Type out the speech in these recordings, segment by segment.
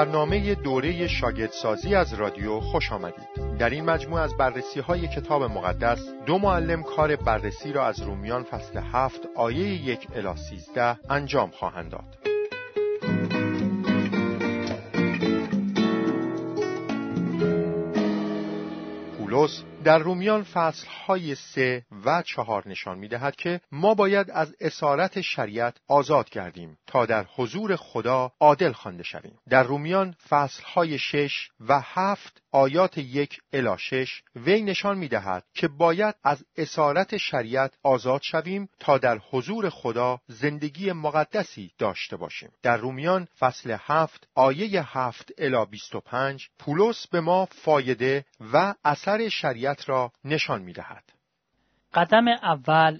برنامه دوره شاگردسازی از رادیو خوش آمدید. در این مجموعه از بررسی های کتاب مقدس دو معلم کار بررسی را از رومیان فصل هفت آیه یک الی سیزده انجام خواهند داد. پولس در رومیان های سه و چهار نشان می دهد که ما باید از اسارت شریعت آزاد گردیم تا در حضور خدا عادل خوانده شویم. در رومیان های شش و هفت آیات یک الا شش وی نشان می دهد که باید از اسارت شریعت آزاد شویم تا در حضور خدا زندگی مقدسی داشته باشیم. در رومیان فصل هفت آیه هفت الا بیست و پنج پولس به ما فایده و اثر شریعت را نشان می دهد. قدم اول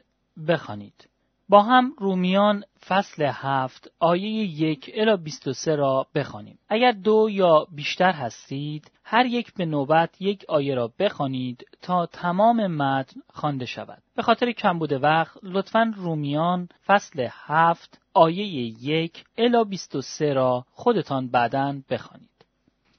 بخوانید. با هم رومیان فصل هفت آیه یک الا 23 را بخوانیم. اگر دو یا بیشتر هستید هر یک به نوبت یک آیه را بخوانید تا تمام متن خوانده شود. به خاطر کمبود وقت لطفا رومیان فصل هفت آیه یک الا 23 را خودتان بعدا بخوانید.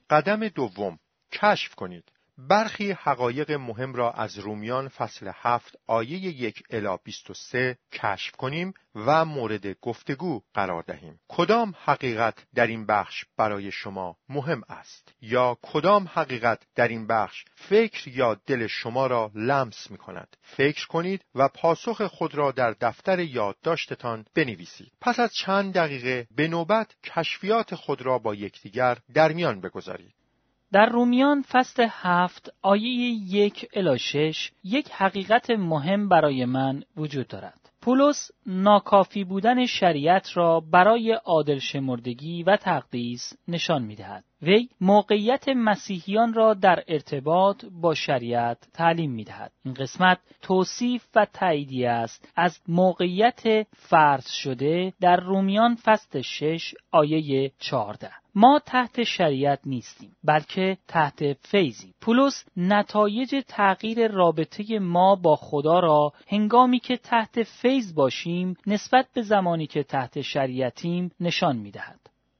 قدم دوم کشف کنید. برخی حقایق مهم را از رومیان فصل هفت آیه یک الا 23 کشف کنیم و مورد گفتگو قرار دهیم. کدام حقیقت در این بخش برای شما مهم است؟ یا کدام حقیقت در این بخش فکر یا دل شما را لمس می کند؟ فکر کنید و پاسخ خود را در دفتر یادداشتتان بنویسید. پس از چند دقیقه به نوبت کشفیات خود را با یکدیگر در میان بگذارید. در رومیان فصل هفت آیه یک الا شش یک حقیقت مهم برای من وجود دارد. پولس ناکافی بودن شریعت را برای عادل شمردگی و تقدیس نشان می دهد. وی موقعیت مسیحیان را در ارتباط با شریعت تعلیم می دهد. این قسمت توصیف و تاییدی است از موقعیت فرض شده در رومیان فصل 6 آیه 14. ما تحت شریعت نیستیم بلکه تحت فیضیم پولس نتایج تغییر رابطه ما با خدا را هنگامی که تحت فیض باشیم نسبت به زمانی که تحت شریعتیم نشان می دهد.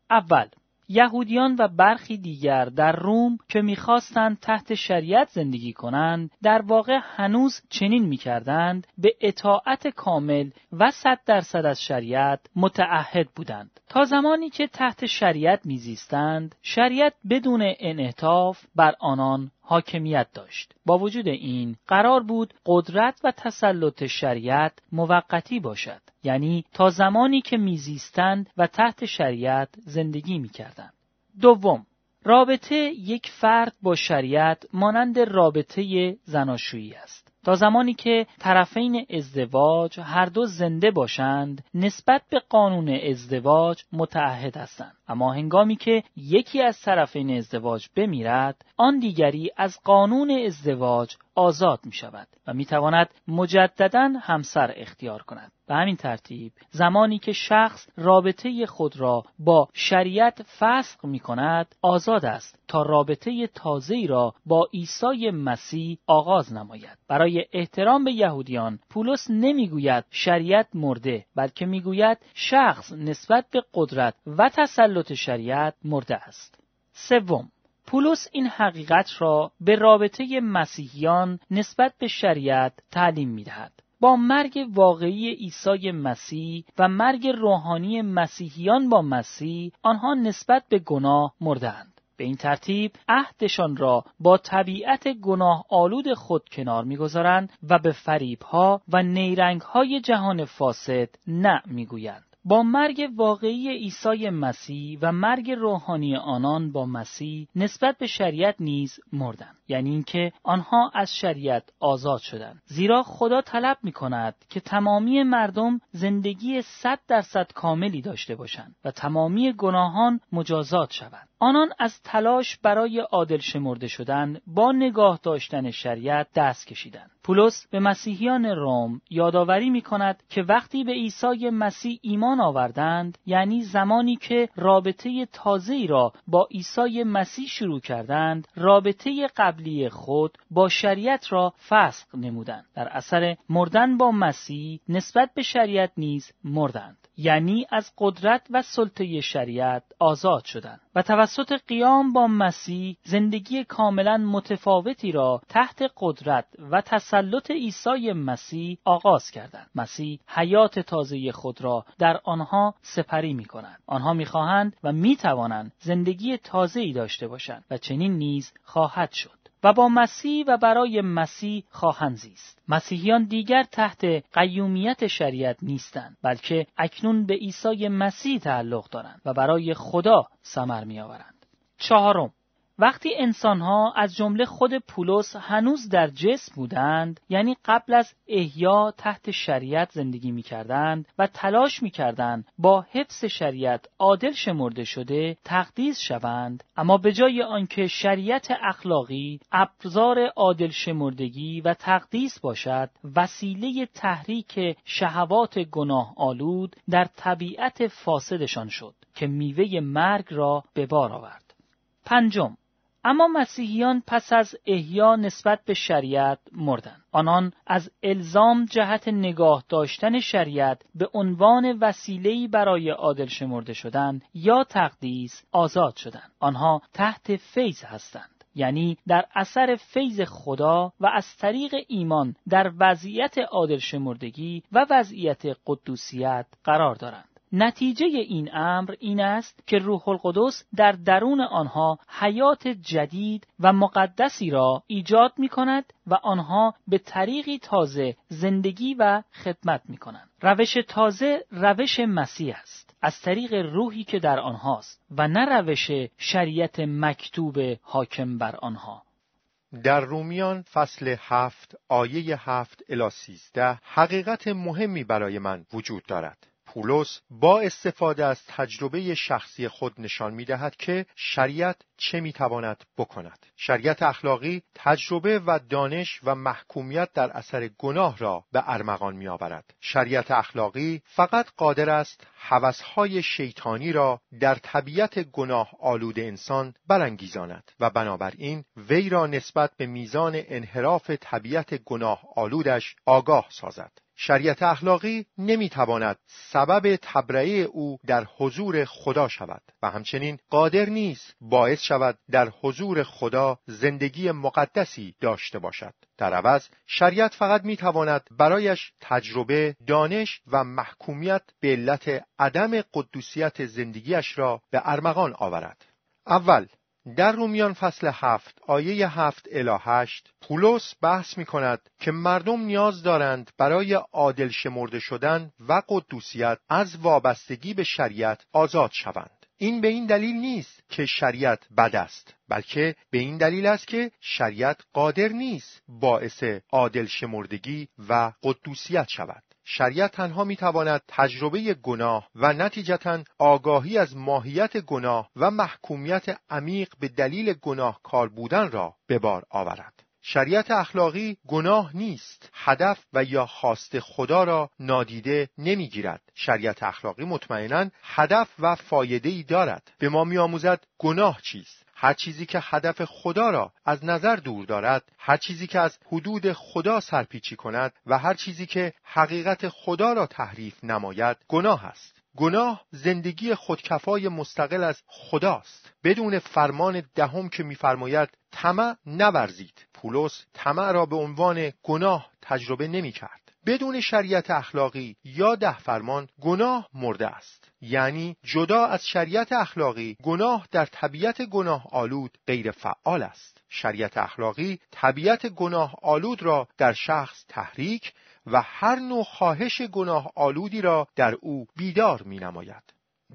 اول یهودیان و برخی دیگر در روم که می‌خواستند تحت شریعت زندگی کنند در واقع هنوز چنین می‌کردند به اطاعت کامل و صد درصد از شریعت متعهد بودند تا زمانی که تحت شریعت میزیستند شریعت بدون انعطاف بر آنان حاکمیت داشت. با وجود این قرار بود قدرت و تسلط شریعت موقتی باشد. یعنی تا زمانی که میزیستند و تحت شریعت زندگی می‌کردند. دوم رابطه یک فرد با شریعت مانند رابطه زناشویی است. تا زمانی که طرفین ازدواج هر دو زنده باشند نسبت به قانون ازدواج متعهد هستند. اما هنگامی که یکی از طرفین ازدواج بمیرد آن دیگری از قانون ازدواج آزاد می شود و می تواند مجددا همسر اختیار کند. به همین ترتیب زمانی که شخص رابطه خود را با شریعت فسق می کند آزاد است تا رابطه تازه را با عیسی مسیح آغاز نماید. برای احترام به یهودیان پولس نمی‌گوید شریعت مرده بلکه می‌گوید شخص نسبت به قدرت و تسلط شریعت مرده است. سوم پولس این حقیقت را به رابطه مسیحیان نسبت به شریعت تعلیم می دهد. با مرگ واقعی عیسی مسیح و مرگ روحانی مسیحیان با مسیح آنها نسبت به گناه مردند. به این ترتیب عهدشان را با طبیعت گناه آلود خود کنار می‌گذارند و به فریبها و نیرنگهای جهان فاسد نه می‌گویند. با مرگ واقعی عیسی مسیح و مرگ روحانی آنان با مسیح نسبت به شریعت نیز مردند. یعنی اینکه آنها از شریعت آزاد شدند. زیرا خدا طلب می کند که تمامی مردم زندگی صد درصد کاملی داشته باشند و تمامی گناهان مجازات شوند. آنان از تلاش برای عادل شمرده شدن با نگاه داشتن شریعت دست کشیدند. پولس به مسیحیان روم یادآوری می کند که وقتی به عیسی مسیح ایمان آوردند یعنی زمانی که رابطه تازه‌ای را با عیسی مسیح شروع کردند رابطه قبلی خود با شریعت را فسق نمودند. در اثر مردن با مسیح نسبت به شریعت نیز مردند. یعنی از قدرت و سلطه شریعت آزاد شدند و توسط قیام با مسیح زندگی کاملا متفاوتی را تحت قدرت و تسلط عیسی مسیح آغاز کردند. مسیح حیات تازه خود را در آنها سپری می کنند آنها می خواهند و می توانند زندگی تازه ای داشته باشند و چنین نیز خواهد شد. و با مسیح و برای مسیح خواهند زیست. مسیحیان دیگر تحت قیومیت شریعت نیستند بلکه اکنون به عیسی مسیح تعلق دارند و برای خدا ثمر میآورند. چهارم وقتی انسانها از جمله خود پولس هنوز در جسم بودند یعنی قبل از احیا تحت شریعت زندگی می کردند و تلاش می کردند با حفظ شریعت عادل شمرده شده تقدیس شوند اما به جای آنکه شریعت اخلاقی ابزار عادل شمردگی و تقدیس باشد وسیله تحریک شهوات گناه آلود در طبیعت فاسدشان شد که میوه مرگ را به بار آورد. پنجم اما مسیحیان پس از احیا نسبت به شریعت مردند. آنان از الزام جهت نگاه داشتن شریعت به عنوان وسیله‌ای برای عادل شمرده شدن یا تقدیس آزاد شدند. آنها تحت فیض هستند. یعنی در اثر فیض خدا و از طریق ایمان در وضعیت عادل شمردگی و وضعیت قدوسیت قرار دارند. نتیجه این امر این است که روح القدس در درون آنها حیات جدید و مقدسی را ایجاد می کند و آنها به طریقی تازه زندگی و خدمت می کنند. روش تازه روش مسیح است. از طریق روحی که در آنهاست و نه روش شریعت مکتوب حاکم بر آنها. در رومیان فصل هفت آیه هفت الی سیزده حقیقت مهمی برای من وجود دارد. پولس با استفاده از تجربه شخصی خود نشان می دهد که شریعت چه می تواند بکند. شریعت اخلاقی تجربه و دانش و محکومیت در اثر گناه را به ارمغان می آورد. شریعت اخلاقی فقط قادر است حوثهای شیطانی را در طبیعت گناه آلود انسان برانگیزاند و بنابراین وی را نسبت به میزان انحراف طبیعت گناه آلودش آگاه سازد. شریعت اخلاقی نمی‌تواند سبب تبرئه او در حضور خدا شود و همچنین قادر نیست باعث شود در حضور خدا زندگی مقدسی داشته باشد. در عوض شریعت فقط می‌تواند برایش تجربه دانش و محکومیت به علت عدم قدوسیت زندگیش را به ارمغان آورد. اول در رومیان فصل هفت آیه هفت الی هشت پولس بحث می کند که مردم نیاز دارند برای عادل شمرده شدن و قدوسیت از وابستگی به شریعت آزاد شوند. این به این دلیل نیست که شریعت بد است بلکه به این دلیل است که شریعت قادر نیست باعث عادل شمردگی و قدوسیت شود شریعت تنها می تواند تجربه گناه و نتیجتا آگاهی از ماهیت گناه و محکومیت عمیق به دلیل گناهکار بودن را به بار آورد. شریعت اخلاقی گناه نیست هدف و یا خواست خدا را نادیده نمی‌گیرد. شریعت اخلاقی مطمئنا هدف و فایده ای دارد. به ما میآموزد گناه چیست؟ هر چیزی که هدف خدا را از نظر دور دارد هر چیزی که از حدود خدا سرپیچی کند و هر چیزی که حقیقت خدا را تحریف نماید گناه است. گناه زندگی خودکفای مستقل از خداست. بدون فرمان دهم که میفرماید طمع نورزید. پولس طمع را به عنوان گناه تجربه نمی کرد. بدون شریعت اخلاقی یا ده فرمان گناه مرده است. یعنی جدا از شریعت اخلاقی گناه در طبیعت گناه آلود غیر فعال است شریعت اخلاقی طبیعت گناه آلود را در شخص تحریک و هر نوع خواهش گناه آلودی را در او بیدار می نماید.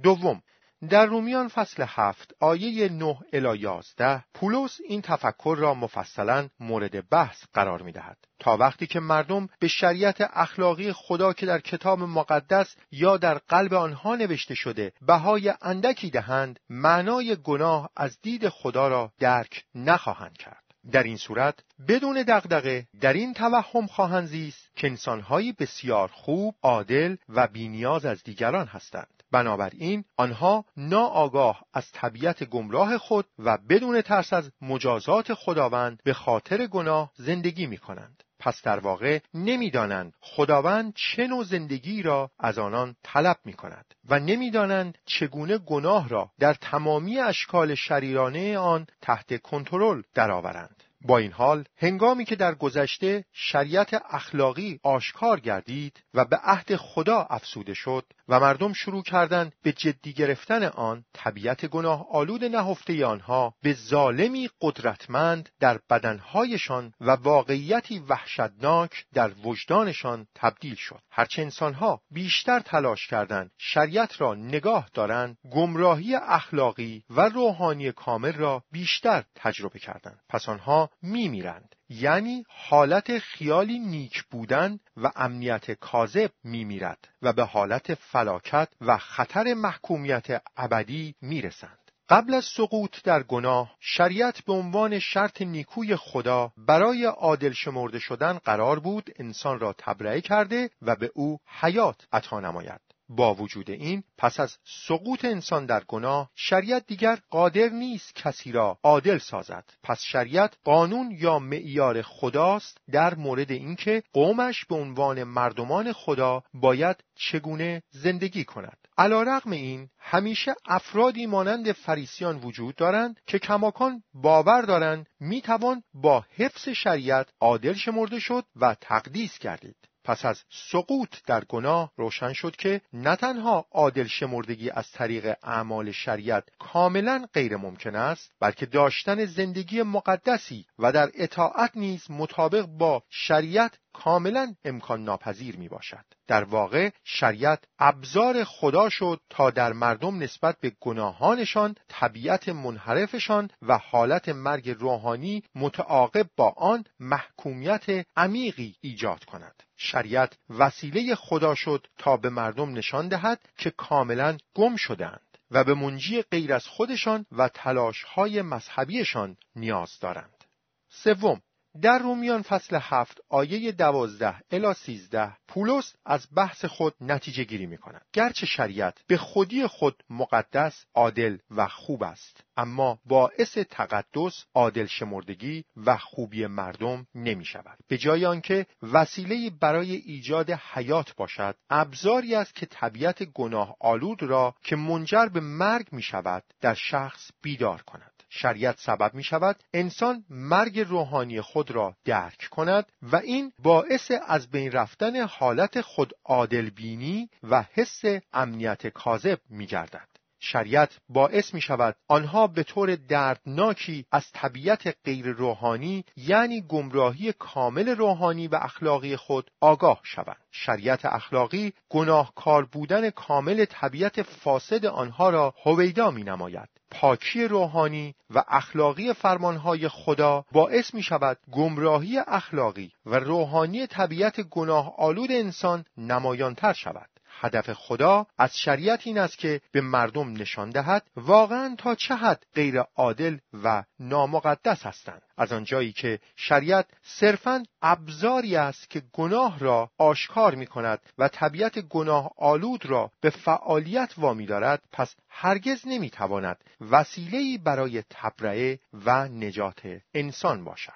دوم در رومیان فصل هفت آیه 9 الی 11 پولس این تفکر را مفصلا مورد بحث قرار می دهد. تا وقتی که مردم به شریعت اخلاقی خدا که در کتاب مقدس یا در قلب آنها نوشته شده بهای اندکی دهند معنای گناه از دید خدا را درک نخواهند کرد. در این صورت بدون دغدغه در این توهم خواهند زیست که انسانهایی بسیار خوب، عادل و بینیاز از دیگران هستند. بنابراین آنها ناآگاه از طبیعت گمراه خود و بدون ترس از مجازات خداوند به خاطر گناه زندگی می کنند. پس در واقع نمی‌دانند خداوند چه نوع زندگی را از آنان طلب می کند و نمی‌دانند چگونه گناه را در تمامی اشکال شریرانه آن تحت کنترل درآورند. با این حال هنگامی که در گذشته شریعت اخلاقی آشکار گردید و به عهد خدا افسوده شد و مردم شروع کردند به جدی گرفتن آن طبیعت گناه آلود نهفته آنها به ظالمی قدرتمند در بدنهایشان و واقعیتی وحشتناک در وجدانشان تبدیل شد. هرچه انسانها بیشتر تلاش کردند شریعت را نگاه دارند گمراهی اخلاقی و روحانی کامل را بیشتر تجربه کردند. پس آنها میمیرند. یعنی حالت خیالی نیک بودن و امنیت کاذب میمیرد و به حالت فلاکت و خطر محکومیت ابدی می‌رسند. قبل از سقوط در گناه شریعت به عنوان شرط نیکوی خدا برای عادل شمرده شدن قرار بود انسان را تبرئه کرده و به او حیات عطا نماید. با وجود این پس از سقوط انسان در گناه شریعت دیگر قادر نیست کسی را عادل سازد. پس شریعت قانون یا معیار خداست در مورد اینکه قومش به عنوان مردمان خدا باید چگونه زندگی کند. علا رقم این همیشه افرادی مانند فریسیان وجود دارند که کماکان باور دارند می‌توان با حفظ شریعت عادل شمرده شد و تقدیس گردید. پس از سقوط در گناه روشن شد که نه تنها عادل شمردگی از طریق اعمال شریعت کاملا غیر ممکن است بلکه داشتن زندگی مقدسی و در اطاعت نیز مطابق با شریعت کاملا امکان ناپذیر می باشد. در واقع شریعت ابزار خدا شد تا در مردم نسبت به گناهانشان طبیعت منحرفشان و حالت مرگ روحانی متعاقب با آن محکومیت عمیقی ایجاد کند. شریعت وسیله خدا شد تا به مردم نشان دهد که کاملا گم شدند و به منجی غیر از خودشان و تلاشهای مذهبیشان نیاز دارند. سوم در رومیان فصل هفت آیه دوازده الا سیزده پولس از بحث خود نتیجه گیری می کند. گرچه شریعت به خودی خود مقدس، عادل و خوب است اما باعث تقدس، عادل شمردگی و خوبی مردم نمی شود. به جای آنکه وسیله برای ایجاد حیات باشد، ابزاری است که طبیعت گناه آلود را که منجر به مرگ می شود در شخص بیدار کند. شریعت سبب می شود انسان مرگ روحانی خود را درک کند و این باعث از بین رفتن حالت خود عادل بینی و حس امنیت کاذب می گردد. شریعت باعث می شود آنها به طور دردناکی از طبیعت غیر روحانی یعنی گمراهی کامل روحانی و اخلاقی خود آگاه شوند. شریعت اخلاقی گناهکار بودن کامل طبیعت فاسد آنها را هویدا می نماید. پاکی روحانی و اخلاقی فرمانهای خدا باعث می شود گمراهی اخلاقی و روحانی طبیعت گناه آلود انسان نمایانتر شود. هدف خدا از شریعت این است که به مردم نشان دهد واقعا تا چه حد غیر عادل و نامقدس هستند. از آنجایی که شریعت صرفا ابزاری است که گناه را آشکار می کند و طبیعت گناه آلود را به فعالیت وامی دارد پس هرگز نمی تواند وسیله‌ای برای تبرئه و نجات انسان باشد.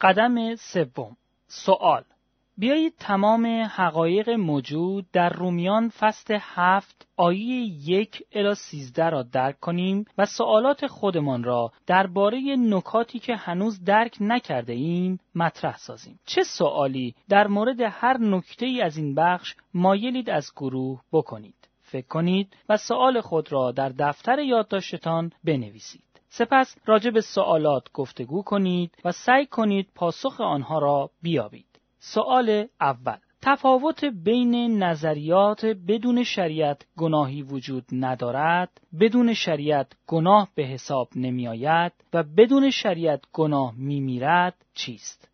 قدم سوم. سوال بیایید تمام حقایق موجود در رومیان فصل هفت آیه یک الی سیزده را درک کنیم و سوالات خودمان را درباره نکاتی که هنوز درک نکرده ایم مطرح سازیم. چه سوالی در مورد هر نکته ای از این بخش مایلید از گروه بکنید؟ فکر کنید و سوال خود را در دفتر یادداشتتان بنویسید. سپس راجع به سوالات گفتگو کنید و سعی کنید پاسخ آنها را بیابید. سوال اول. تفاوت بین نظریات بدون شریعت گناهی وجود ندارد بدون شریعت گناه به حساب نمی آید و بدون شریعت گناه می میرد چیست؟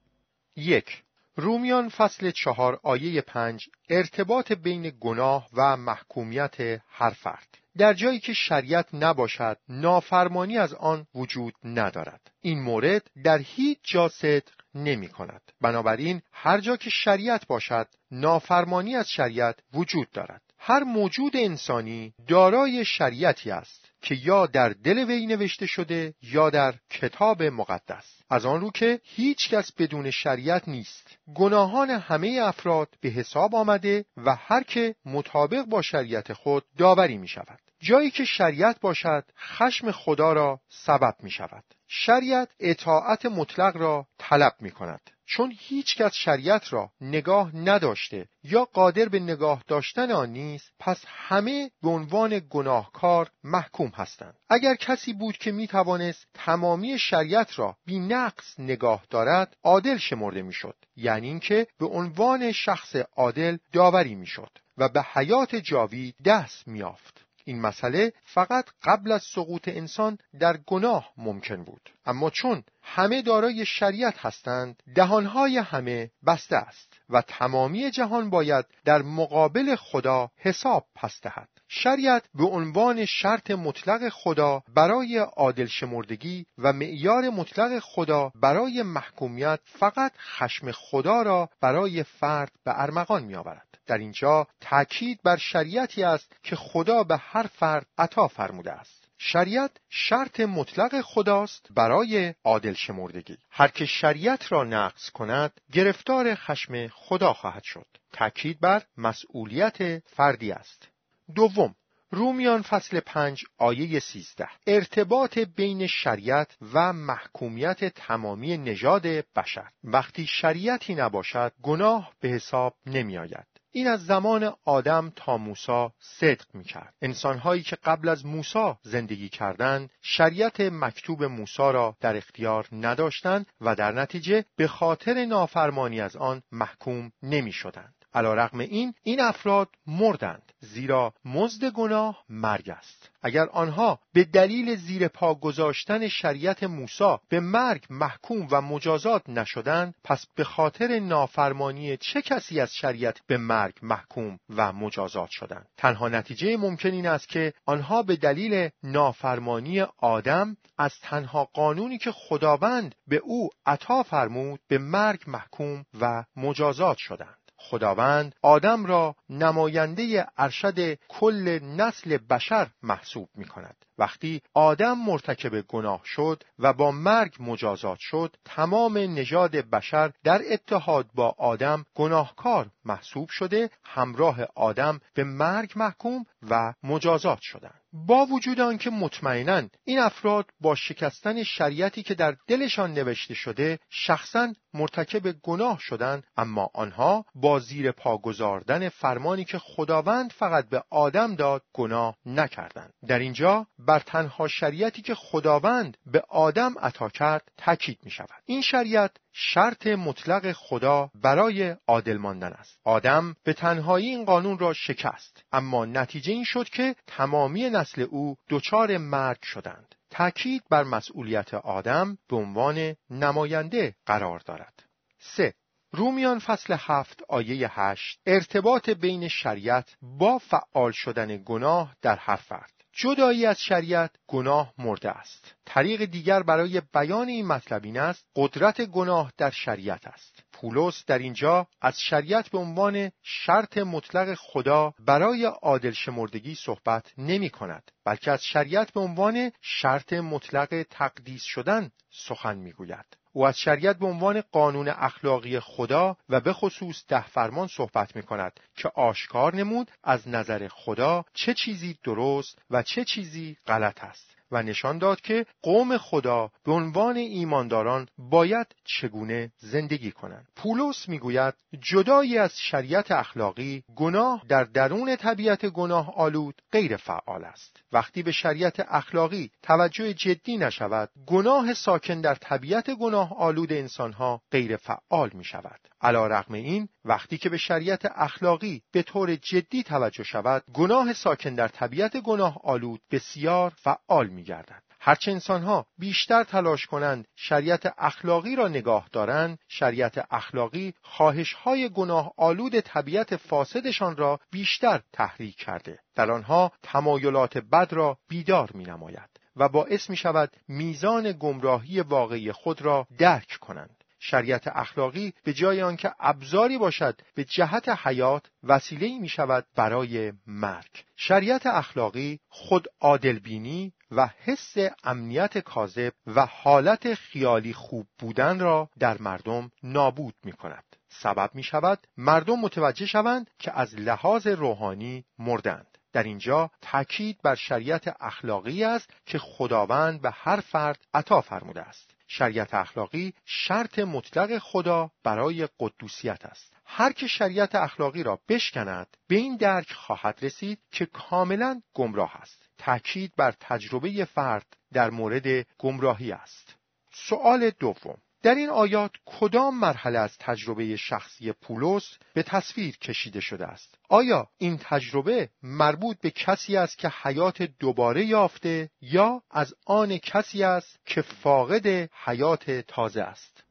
یک. رومیان فصل چهار آیه پنج ارتباط بین گناه و محکومیت هر فرد. در جایی که شریعت نباشد نافرمانی از آن وجود ندارد. این مورد در هیچ جا صدق نمی کند. بنابراین هر جا که شریعت باشد نافرمانی از شریعت وجود دارد. هر موجود انسانی دارای شریعتی است که یا در دل وی نوشته شده یا در کتاب مقدس از آن رو که هیچ کس بدون شریعت نیست گناهان همه افراد به حساب آمده و هر که مطابق با شریعت خود داوری می شود جایی که شریعت باشد خشم خدا را سبب می شود شریعت اطاعت مطلق را طلب می کند چون هیچ کس شریعت را نگاه نداشته یا قادر به نگاه داشتن آن نیست پس همه به عنوان گناهکار محکوم هستند. اگر کسی بود که می توانست تمامی شریعت را بی نقص نگاه دارد عادل شمرده می‌شد. یعنی اینکه به عنوان شخص عادل داوری می‌شد و به حیات جاوی دست میافت این مسئله فقط قبل از سقوط انسان در گناه ممکن بود اما چون همه دارای شریعت هستند دهانهای همه بسته است و تمامی جهان باید در مقابل خدا حساب پس دهد شریعت به عنوان شرط مطلق خدا برای عادل شمردگی و معیار مطلق خدا برای محکومیت فقط خشم خدا را برای فرد به ارمغان می آورد. در اینجا تاکید بر شریعتی است که خدا به هر فرد عطا فرموده است. شریعت شرط مطلق خداست برای عادل شمردگی. هر که شریعت را نقض کند گرفتار خشم خدا خواهد شد. تاکید بر مسئولیت فردی است. دوم رومیان فصل پنج آیه سیزده. ارتباط بین شریعت و محکومیت تمامی نژاد بشر. وقتی شریعتی نباشد گناه به حساب نمی آید این از زمان آدم تا موسا صدق می کرد. انسانهایی که قبل از موسا زندگی کردند شریعت مکتوب موسا را در اختیار نداشتند و در نتیجه به خاطر نافرمانی از آن محکوم نمی شدند. علا رقم این این افراد مردند زیرا مزد گناه مرگ است. اگر آنها به دلیل زیر پا گذاشتن شریعت موسی به مرگ محکوم و مجازات نشدند پس به خاطر نافرمانی چه کسی از شریعت به مرگ محکوم و مجازات شدند؟ تنها نتیجه ممکن این است که آنها به دلیل نافرمانی آدم از تنها قانونی که خداوند به او عطا فرمود به مرگ محکوم و مجازات شدند. خداوند آدم را نماینده ارشد کل نسل بشر محسوب می کند. وقتی آدم مرتکب گناه شد و با مرگ مجازات شد تمام نژاد بشر در اتحاد با آدم گناهکار محسوب شده همراه آدم به مرگ محکوم و مجازات شدند با وجود آنکه مطمئنا این افراد با شکستن شریعتی که در دلشان نوشته شده شخصا مرتکب گناه شدند اما آنها با زیر پا گذاردن فرمانی که خداوند فقط به آدم داد گناه نکردند. در اینجا بر تنها شریعتی که خداوند به آدم عطا کرد تاکید می شود این شریعت شرط مطلق خدا برای عادل ماندن است. آدم به تنهایی این قانون را شکست اما نتیجه این شد که تمامی نسل او دچار مرگ شدند. تأکید بر مسئولیت آدم به عنوان نماینده قرار دارد. 3. رومیان فصل هفت آیه هشت ارتباط بین شریعت با فعال شدن گناه در هر فرد. جدایی از شریعت گناه مرده است. طریق دیگر برای بیان این مطلب این است قدرت گناه در شریعت است. پولس در اینجا از شریعت به عنوان شرط مطلق خدا برای عادل شمردگی صحبت نمی کند بلکه از شریعت به عنوان شرط مطلق تقدیس شدن سخن می گوید. او از شریعت به عنوان قانون اخلاقی خدا و به خصوص ده فرمان صحبت می کند که آشکار نمود از نظر خدا چه چیزی درست و چه چیزی غلط است. و نشان داد که قوم خدا به عنوان ایمانداران باید چگونه زندگی کنند. پولس می‌گوید جدایی از شریعت اخلاقی گناه در درون طبیعت گناه آلود غیر فعال است. وقتی به شریعت اخلاقی توجه جدی نشود گناه ساکن در طبیعت گناه آلود انسانها غیر فعال می شود علا رقم این وقتی که به شریعت اخلاقی به طور جدی توجه شود گناه ساکن در طبیعت گناه آلود بسیار فعال می گردد هرچه انسانها بیشتر تلاش کنند شریعت اخلاقی را نگاه دارند شریعت اخلاقی خواهش های گناه آلود طبیعت فاسدشان را بیشتر تحریک کرده. در آنها تمایلات بد را بیدار می نماید و باعث می شود میزان گمراهی واقعی خود را درک کنند. شریعت اخلاقی به جای آنکه ابزاری باشد به جهت حیات وسیله می شود برای مرگ شریعت اخلاقی خود عادلبینی و حس امنیت کاذب و حالت خیالی خوب بودن را در مردم نابود می کند. سبب می شود مردم متوجه شوند که از لحاظ روحانی مردند. در اینجا تاکید بر شریعت اخلاقی است که خداوند به هر فرد عطا فرموده است. شریعت اخلاقی شرط مطلق خدا برای قدوسیت است. هر که شریعت اخلاقی را بشکند به این درک خواهد رسید که کاملا گمراه است. تاکید بر تجربه فرد در مورد گمراهی است. سوال دوم در این آیات کدام مرحله از تجربه شخصی پولس به تصویر کشیده شده است؟ آیا این تجربه مربوط به کسی است که حیات دوباره یافته یا از آن کسی است که فاقد حیات تازه است؟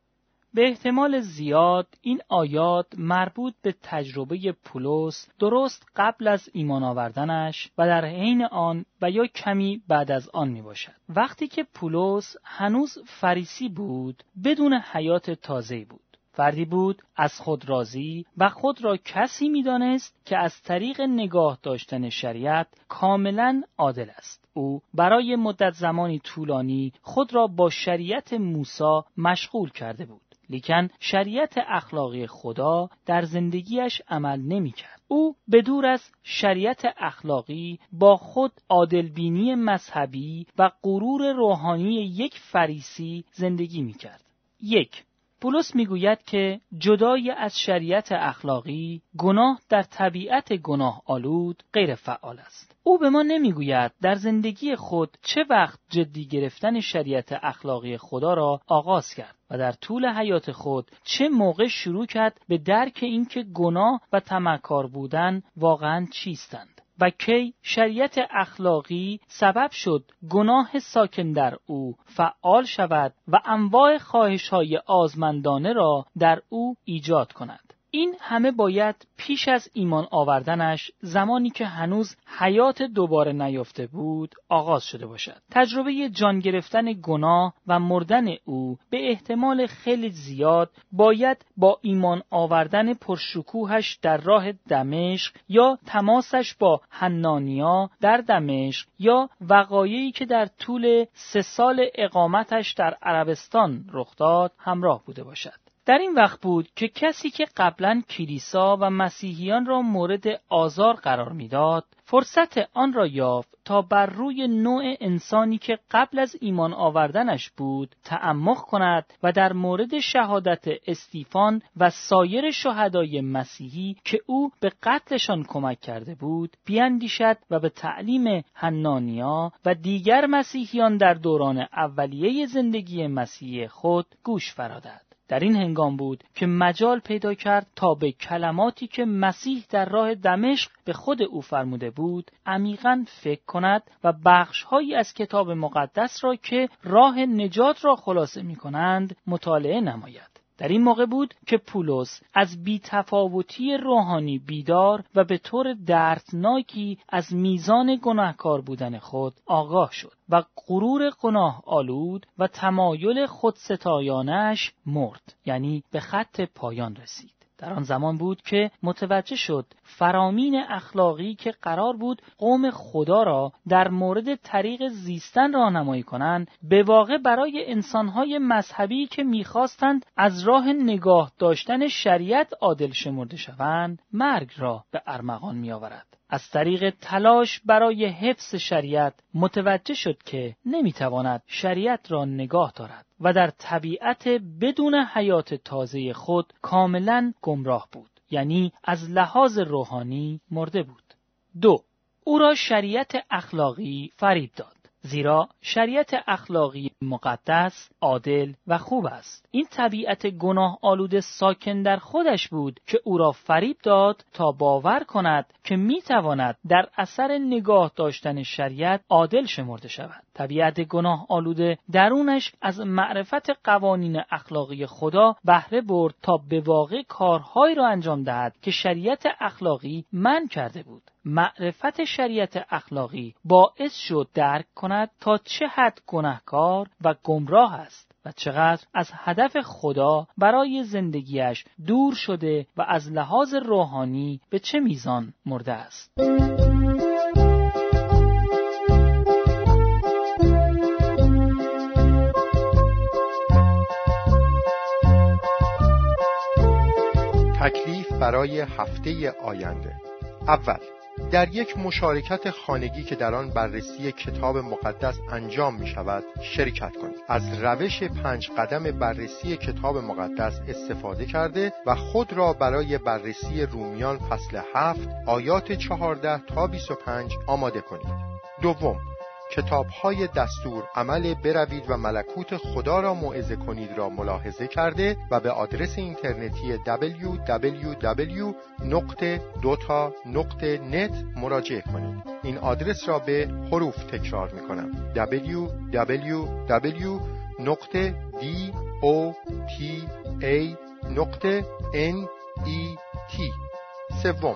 به احتمال زیاد این آیات مربوط به تجربه پولس درست قبل از ایمان آوردنش و در حین آن و یا کمی بعد از آن می باشد. وقتی که پولس هنوز فریسی بود بدون حیات تازه بود. فردی بود از خود راضی و خود را کسی می‌دانست که از طریق نگاه داشتن شریعت کاملا عادل است. او برای مدت زمانی طولانی خود را با شریعت موسی مشغول کرده بود. لیکن شریعت اخلاقی خدا در زندگیش عمل نمی کرد. او به دور از شریعت اخلاقی با خود عادلبینی مذهبی و غرور روحانی یک فریسی زندگی می کرد. یک پولس می‌گوید که جدای از شریعت اخلاقی گناه در طبیعت گناه آلود غیر فعال است. او به ما نمی‌گوید در زندگی خود چه وقت جدی گرفتن شریعت اخلاقی خدا را آغاز کرد و در طول حیات خود چه موقع شروع کرد به درک اینکه گناه و تمکار بودن واقعا چیستند. و کی شریعت اخلاقی سبب شد گناه ساکن در او فعال شود و انواع خواهش های آزمندانه را در او ایجاد کند. این همه باید پیش از ایمان آوردنش زمانی که هنوز حیات دوباره نیافته بود آغاز شده باشد. تجربه جان گرفتن گناه و مردن او به احتمال خیلی زیاد باید با ایمان آوردن پرشکوهش در راه دمشق یا تماسش با حنانیا در دمشق یا وقایعی که در طول سه سال اقامتش در عربستان رخ داد همراه بوده باشد. در این وقت بود که کسی که قبلا کلیسا و مسیحیان را مورد آزار قرار می‌داد فرصت آن را یافت تا بر روی نوع انسانی که قبل از ایمان آوردنش بود تعمق کند و در مورد شهادت استیفان و سایر شهدای مسیحی که او به قتلشان کمک کرده بود بیاندیشد و به تعلیم حنانیا و دیگر مسیحیان در دوران اولیه زندگی مسیحی خود گوش فرادد. در این هنگام بود که مجال پیدا کرد تا به کلماتی که مسیح در راه دمشق به خود او فرموده بود عمیقا فکر کند و بخشهایی از کتاب مقدس را که راه نجات را خلاصه می کنند مطالعه نماید. در این موقع بود که پولس از بیتفاوتی روحانی بیدار و به طور دردناکی از میزان گناهکار بودن خود آگاه شد و غرور گناه آلود و تمایل خودستایانش مرد یعنی به خط پایان رسید. در آن زمان بود که متوجه شد فرامین اخلاقی که قرار بود قوم خدا را در مورد طریق زیستن راهنمایی کنند به واقع برای انسانهای مذهبی که می‌خواستند از راه نگاه داشتن شریعت عادل شمرده شوند مرگ را به ارمغان میآورد. از طریق تلاش برای حفظ شریعت متوجه شد که نمی‌تواند شریعت را نگاه دارد و در طبیعت بدون حیات تازه خود کاملا گمراه بود یعنی از لحاظ روحانی مرده بود. دو او را شریعت اخلاقی فریب داد. زیرا شریعت اخلاقی مقدس، عادل و خوب است. این طبیعت گناه آلود ساکن در خودش بود که او را فریب داد تا باور کند که می تواند در اثر نگاه داشتن شریعت عادل شمرده شود. طبیعت گناه آلوده درونش از معرفت قوانین اخلاقی خدا بهره برد تا به واقع کارهایی را انجام دهد که شریعت اخلاقی من کرده بود. معرفت شریعت اخلاقی باعث شد درک کند تا چه حد گناهکار و گمراه است و چقدر از هدف خدا برای زندگیش دور شده و از لحاظ روحانی به چه میزان مرده است. برای هفته آینده. اول در یک مشارکت خانگی که در آن بررسی کتاب مقدس انجام می شود شرکت کنید. از روش پنج قدم بررسی کتاب مقدس استفاده کرده و خود را برای بررسی رومیان فصل هفت آیات چهارده تا 25 آماده کنید. دوم کتاب های دستور عمل بروید و ملکوت خدا را موعظه کنید را ملاحظه کرده و به آدرس اینترنتی www.dota.net مراجعه کنید. این آدرس را به حروف تکرار می کنم www.dota.net سوم.